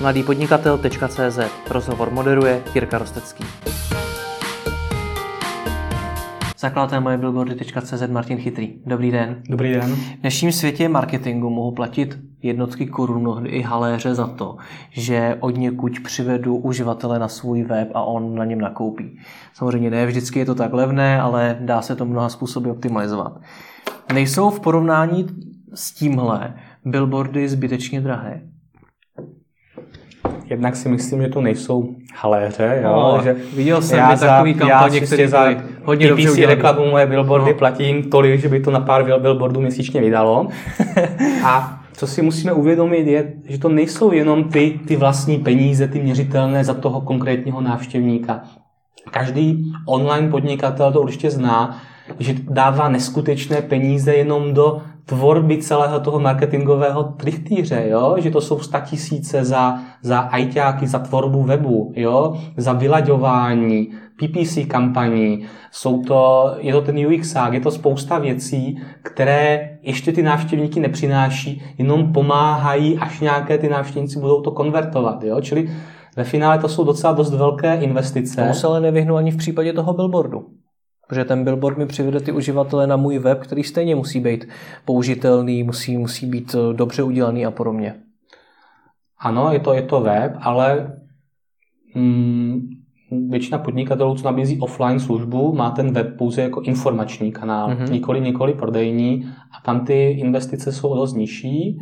mladýpodnikatel.cz Rozhovor moderuje Jirka Rostecký. Zakladatel moje billboardy.cz Martin Chytrý. Dobrý den. Dobrý den. V dnešním světě marketingu mohu platit jednotky korun, mnohdy i haléře za to, že od někuď přivedu uživatele na svůj web a on na něm nakoupí. Samozřejmě ne vždycky je to tak levné, ale dá se to mnoha způsoby optimalizovat. Nejsou v porovnání s tímhle billboardy zbytečně drahé? Jednak si myslím, že to nejsou haléře. Jo? No, že viděl jsem já za, takový kampaně, které za hodně dobře udělali. reklamu moje billboardy no. platím tolik, že by to na pár billboardů měsíčně vydalo. a co si musíme uvědomit je, že to nejsou jenom ty, ty vlastní peníze, ty měřitelné za toho konkrétního návštěvníka. Každý online podnikatel to určitě zná, že dává neskutečné peníze jenom do tvorby celého toho marketingového trichtýře, jo? že to jsou tisíce za, za ajťáky, za tvorbu webu, jo? za vylaďování, PPC kampaní, jsou to, je to ten UX, je to spousta věcí, které ještě ty návštěvníky nepřináší, jenom pomáhají, až nějaké ty návštěvníci budou to konvertovat. Jo? Čili ve finále to jsou docela dost velké investice. To se ale nevyhnu ani v případě toho billboardu. Protože ten billboard mi přivede ty uživatele na můj web, který stejně musí být použitelný, musí, musí být eh, dobře udělaný a podobně. Ano, je to, je to web, ale mm, většina podnikatelů, co nabízí offline službu, má ten web pouze jako informační kanál, mm-hmm. nikoli, nikoli prodejní a tam ty investice jsou dost nižší,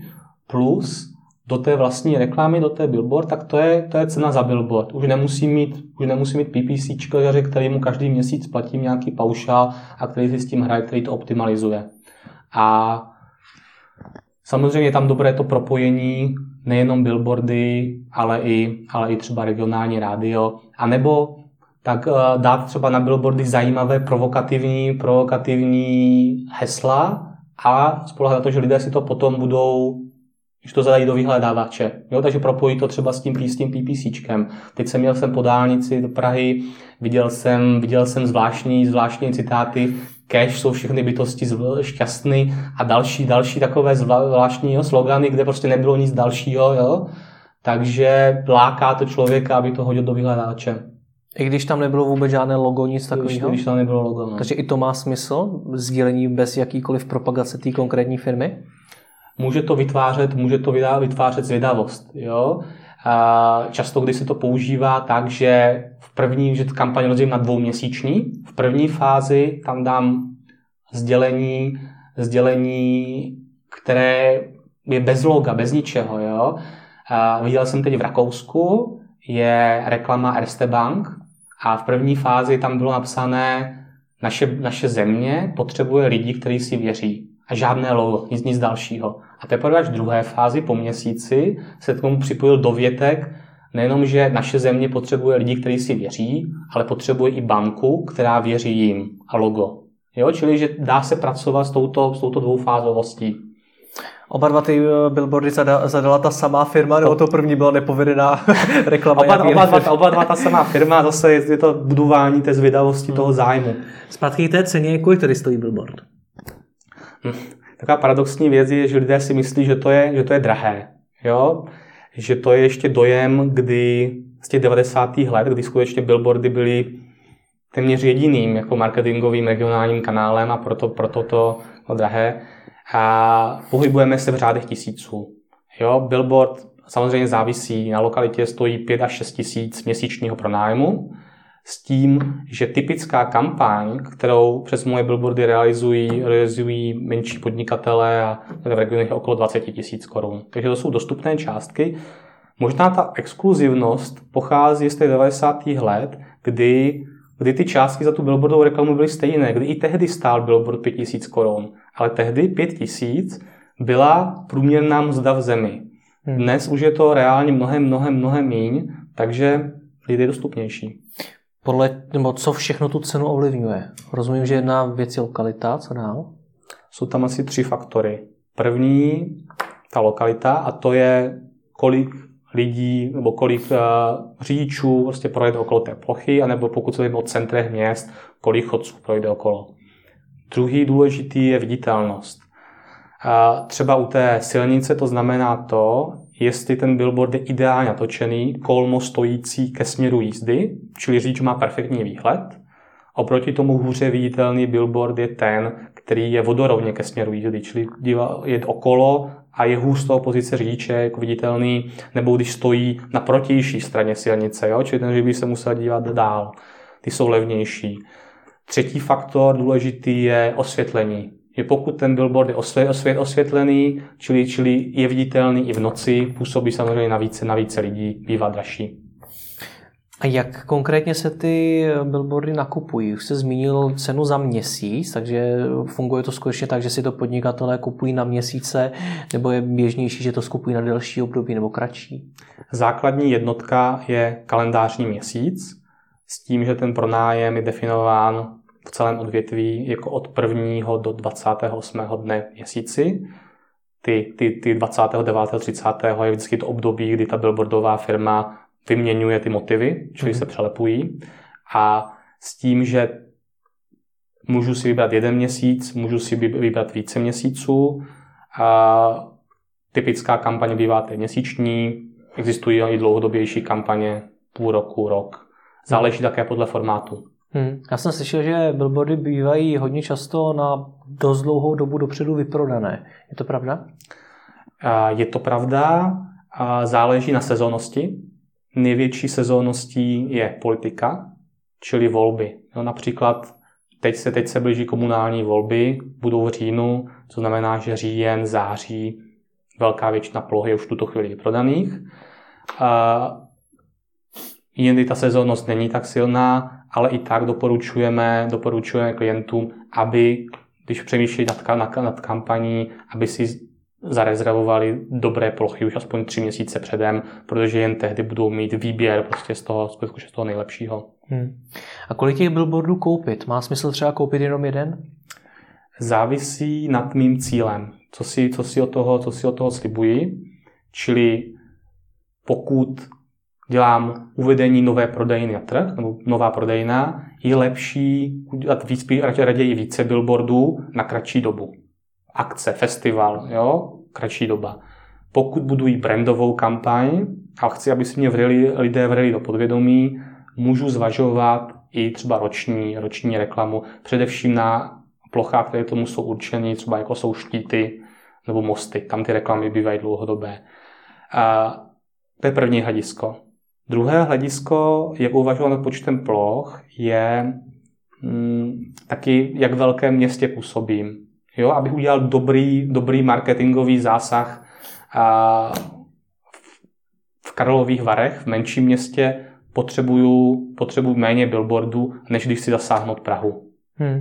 plus do té vlastní reklamy, do té billboard, tak to je, to je cena za billboard. Už nemusí mít, už nemusí mít PPC, který mu každý měsíc platí nějaký paušál a který si s tím hraje, který to optimalizuje. A samozřejmě je tam dobré to propojení, nejenom billboardy, ale i, ale i třeba regionální rádio, a nebo tak uh, dát třeba na billboardy zajímavé provokativní, provokativní hesla a spolehat na to, že lidé si to potom budou když to zadají do vyhledávače. Jo, takže propojí to třeba s tím, tím PPCčkem. Teď jsem měl jsem po dálnici do Prahy, viděl jsem, viděl jsem zvláštní, zvláštní citáty, cash jsou všechny bytosti šťastný a další, další takové zvláštní jo, slogany, kde prostě nebylo nic dalšího, jo. Takže láká to člověka, aby to hodil do vyhledávače. I když tam nebylo vůbec žádné logo, nic takového? Když tam nebylo logo, no. Takže i to má smysl, sdílení bez jakýkoliv propagace té konkrétní firmy? Může to vytvářet, může to vytvářet zvědavost. Jo? A často, když se to používá tak, že v první, že kampaň rozdělím na dvouměsíční, v první fázi tam dám sdělení, sdělení, které je bez loga, bez ničeho. Jo? A viděl jsem teď v Rakousku, je reklama Erste Bank a v první fázi tam bylo napsané, naše, naše země potřebuje lidi, kteří si věří a žádné logo, nic, nic dalšího. A teprve až v druhé fázi po měsíci se k tomu připojil dovětek, nejenom, že naše země potřebuje lidi, kteří si věří, ale potřebuje i banku, která věří jim a logo. Jo? Čili, že dá se pracovat s touto, s touto dvoufázovostí. Oba dva ty eh, billboardy zadala, zadala ta samá firma, nebo to první byla nepovedená reklama? Oba, oba, dva, oba dva ta samá firma, zase je, je to budování té zvědavosti hmm. toho zájmu. Zpátky k té ceně, kolik tady stojí billboard? Hm. Taková paradoxní věc je, že lidé si myslí, že to je, že to je drahé. Jo? Že to je ještě dojem, kdy z těch 90. let, kdy skutečně billboardy byly téměř jediným jako marketingovým regionálním kanálem a proto, proto to no, drahé. A pohybujeme se v řádech tisíců. Jo? Billboard samozřejmě závisí na lokalitě, stojí 5 až 6 tisíc měsíčního pronájmu s tím, že typická kampaň, kterou přes moje billboardy realizují, realizují menší podnikatele a v regionech je okolo 20 tisíc korun. Takže to jsou dostupné částky. Možná ta exkluzivnost pochází z těch 90. let, kdy, kdy ty částky za tu billboardovou reklamu byly stejné, kdy i tehdy stál billboard 5 tisíc korun, ale tehdy 5 tisíc byla průměrná mzda v zemi. Hmm. Dnes už je to reálně mnohem, mnohem, mnohem míň, takže je dostupnější podle, nebo co všechno tu cenu ovlivňuje? Rozumím, že jedna věc je lokalita, co dál? Jsou tam asi tři faktory. První, ta lokalita, a to je, kolik lidí nebo kolik uh, řidičů prostě projede okolo té plochy, anebo pokud se bavíme o centrech měst, kolik chodců projde okolo. Druhý důležitý je viditelnost. Uh, třeba u té silnice to znamená to, jestli ten billboard je ideálně natočený, kolmo stojící ke směru jízdy, čili řidič má perfektní výhled. Oproti tomu hůře viditelný billboard je ten, který je vodorovně ke směru jízdy, čili je okolo a je hůř z toho pozice řidiče jako viditelný, nebo když stojí na protější straně silnice, jo? čili ten by se musel dívat dál. Ty jsou levnější. Třetí faktor důležitý je osvětlení. Je pokud ten billboard je osvě, osvě, osvětlený, čili, čili je viditelný i v noci, působí samozřejmě na více, na více lidí, bývá dražší. A jak konkrétně se ty billboardy nakupují? Už jste zmínil cenu za měsíc, takže funguje to skutečně tak, že si to podnikatelé kupují na měsíce, nebo je běžnější, že to skupují na delší období nebo kratší? Základní jednotka je kalendářní měsíc, s tím, že ten pronájem je definován v celém odvětví jako od 1. do 28. dne měsíci. Ty, ty, ty 29. 30. je vždycky to období, kdy ta billboardová firma vyměňuje ty motivy, čili mm-hmm. se přelepují. A s tím, že můžu si vybrat jeden měsíc, můžu si vybrat více měsíců. A typická kampaně bývá měsíční, existují i dlouhodobější kampaně, půl roku, rok. Záleží také podle formátu. Hmm. Já jsem slyšel, že billboardy bývají hodně často na dost dlouhou dobu dopředu vyprodané. Je to pravda? Je to pravda. Záleží na sezónnosti. Největší sezónností je politika, čili volby. No, například teď se, teď se blíží komunální volby, budou v říjnu, co znamená, že říjen, září, velká většina plohy je už v tuto chvíli vyprodaných. Jindy ta sezónnost není tak silná, ale i tak doporučujeme, doporučujeme klientům, aby, když přemýšlí nad, nad, nad kampaní, aby si zarezervovali dobré plochy už aspoň tři měsíce předem, protože jen tehdy budou mít výběr prostě z toho, z toho nejlepšího. Hmm. A kolik těch billboardů koupit? Má smysl třeba koupit jenom jeden? Závisí nad mým cílem, co si, co si, od, toho, co si od toho slibuji. Čili pokud dělám uvedení nové prodejny na trh, nebo nová prodejna, je lepší udělat víc, raději více billboardů na kratší dobu. Akce, festival, jo, kratší doba. Pokud budují brandovou kampaň a chci, aby si mě vrili, lidé vrili do podvědomí, můžu zvažovat i třeba roční, roční reklamu, především na plochách, které tomu jsou určeny, třeba jako jsou štíty nebo mosty, tam ty reklamy bývají dlouhodobé. A to je první hledisko. Druhé hledisko, jak uvažovat nad počtem ploch, je mm, taky, jak velké městě působím. Jo, abych udělal dobrý, dobrý marketingový zásah a v Karlových Varech, v menším městě, potřebuju, potřebuju méně billboardů, než když si zasáhnout Prahu. Hmm.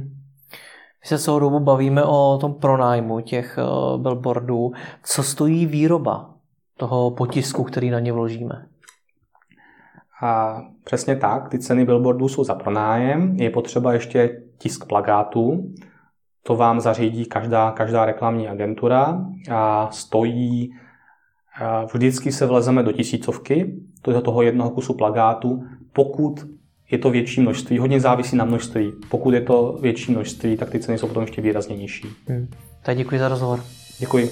My se celou dobu bavíme o tom pronájmu těch uh, billboardů. Co stojí výroba toho potisku, který na ně vložíme? A přesně tak, ty ceny billboardů jsou za pronájem, je potřeba ještě tisk plagátů, to vám zařídí každá, každá reklamní agentura a stojí, a vždycky se vlezeme do tisícovky toho, toho jednoho kusu plagátu, pokud je to větší množství, hodně závisí na množství. Pokud je to větší množství, tak ty ceny jsou potom ještě výrazně nižší. Hmm. Tak děkuji za rozhovor. Děkuji.